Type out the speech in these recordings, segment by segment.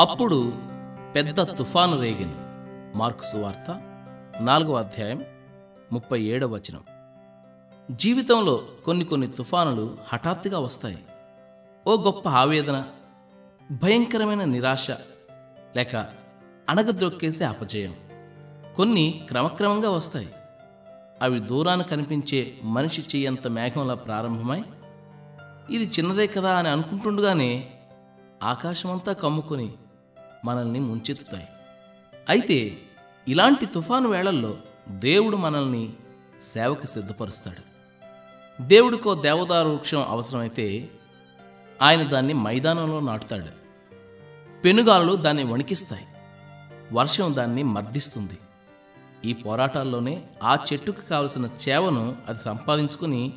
అప్పుడు పెద్ద తుఫాను రేగిను. మార్కు సువార్త నాలుగవ అధ్యాయం ముప్పై ఏడవ వచనం. జీవితంలో కొన్ని కొన్ని తుఫానులు హఠాత్తుగా వస్తాయి. ఓ గొప్ప ఆవేదన భయంకరమైన నిరాశ లేక అణగద్రొక్కేసే అపజయం. కొన్ని క్రమక్రమంగా వస్తాయి. అవి దూరాన కనిపించే మనిషి చెయ్యంత మేఘంలా ప్రారంభమై ఇది చిన్నదే కదా అని అనుకుంటుండగానే ఆకాశమంతా కమ్ముకొని మనల్ని ముంచెత్తుతాయి. అయితే ఇలాంటి తుఫాను వేళల్లో దేవుడు మనల్ని సేవకు సిద్ధపరుస్తాడు. దేవుడికో దేవదారు వృక్షం అవసరమైతే ఆయన దాన్ని మైదానంలో నాటుతాడు. పెనుగాలు దాన్ని వణికిస్తాయి. వర్షం దాన్ని మర్దిస్తుంది. ఈ పోరాటాల్లోనే ఆ చెట్టుకు కావలసిన చేవను అది సంపాదించుకుని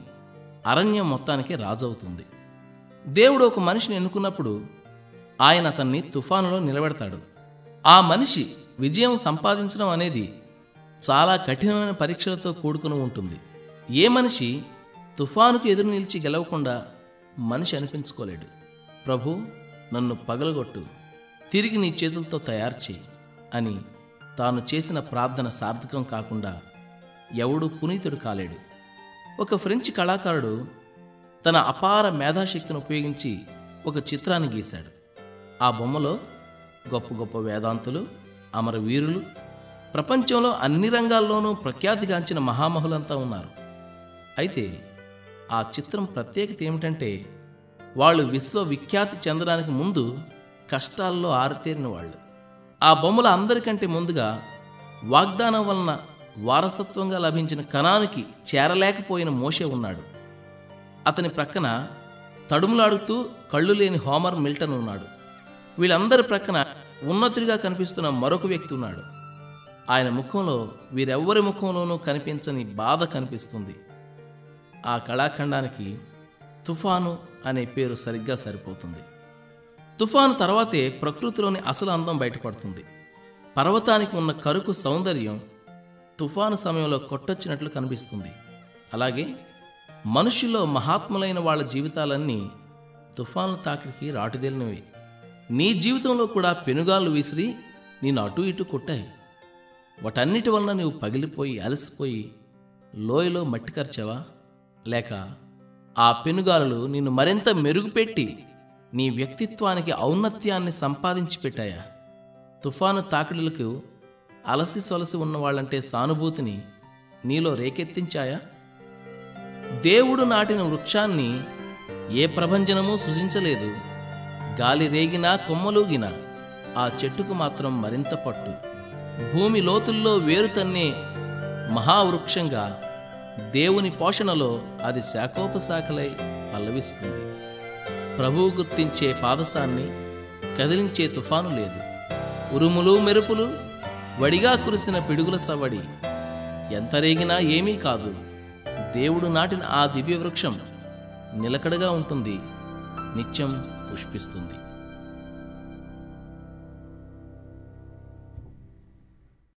అరణ్యం మొత్తానికి రాజవుతుంది. దేవుడు ఒక మనిషిని ఎన్నుకున్నప్పుడు ఆయన అతన్ని తుఫానులో నిలబెడతాడు. ఆ మనిషి విజయం సంపాదించడం అనేది చాలా కఠినమైన పరీక్షలతో కూడుకుని ఉంటుంది. ఏ మనిషి తుఫానుకు ఎదురు నిలిచి గెలవకుండా మనిషి అనిపించుకోలేడు. ప్రభు నన్ను పగలగొట్టు. తిరిగి నీ చేతులతో తయారు చేయి అని తాను చేసిన ప్రార్థన సార్థకం కాకుండా ఎవడూ పునీతుడు కాలేడు. ఒక ఫ్రెంచ్ కళాకారుడు తన అపార మేధాశక్తిని ఉపయోగించి ఒక చిత్రాన్ని గీశాడు. ఆ బొమ్మలో గొప్ప గొప్ప వేదాంతులు అమరవీరులు ప్రపంచంలో అన్ని రంగాల్లోనూ ప్రఖ్యాతిగాంచిన మహామహులంతా ఉన్నారు. అయితే ఆ చిత్రం ప్రత్యేకత ఏమిటంటే వాళ్ళు విశ్వవిఖ్యాతి చెందడానికి ముందు కష్టాల్లో ఆరితేరిన వాళ్ళు. ఆ బొమ్మల అందరికంటే ముందుగా వాగ్దానం వలన వారసత్వంగా లభించిన కణానికి చేరలేకపోయిన మోషే ఉన్నాడు. అతని ప్రక్కన తడుములాడుతూ కళ్ళు లేని హోమర్ మిల్టన్ ఉన్నాడు. వీళ్ళందరి ప్రక్కన ఉన్నతుడిగా కనిపిస్తున్న మరొక వ్యక్తి ఉన్నాడు. ఆయన ముఖంలో వీరెవ్వరి ముఖంలోనూ కనిపించని బాధ కనిపిస్తుంది. ఆ కళాఖండానికి తుఫాను అనే పేరు సరిగ్గా సరిపోతుంది. తుఫాను తర్వాతే ప్రకృతిలోని అసలు అందం బయటపడుతుంది. పర్వతానికి ఉన్న కరుకు సౌందర్యం తుఫాను సమయంలో కొట్టొచ్చినట్లు కనిపిస్తుంది. అలాగే మనుషుల్లో మహాత్ములైన వాళ్ళ జీవితాలన్నీ తుఫాను తాకిడికి రాటుదేలినవి. నీ జీవితంలో కూడా పెనుగాళ్ళు విసిరి నేను అటు ఇటు కొట్టాయి. వాటన్నిటి వలన నీవు పగిలిపోయి అలసిపోయి లోయలో మట్టి కరిచావా? లేక ఆ పెనుగాలులు నిన్ను మరింత మెరుగుపెట్టి నీ వ్యక్తిత్వానికి ఔన్నత్యాన్ని సంపాదించి పెట్టాయా? తుఫాను తాకిడులకు అలసి సొలసి ఉన్నవాళ్ళంటే సానుభూతిని నీలో రేకెత్తించాయా? దేవుడు నాటిన వృక్షాన్ని ఏ ప్రభంజనమూ సృజించలేదు. గాలి రేగినా కొమ్మలూగినా ఆ చెట్టుకు మాత్రం మరింత పట్టు. భూమి లోతుల్లో వేరు తన్నే మహావృక్షంగా దేవుని పోషణలో అది శాఖోపశాఖలై పల్లవిస్తుంది. ప్రభువు గుర్తించే పాదసాన్ని కదిలించే తుఫాను లేదు. ఉరుములు మెరుపులు వడిగా కురిసిన పిడుగుల సవడి ఎంత రేగినా ఏమీ కాదు. దేవుడు నాటిన ఆ దివ్య వృక్షం నిలకడగా ఉంటుంది. నిత్యం పుష్పిస్తుంది.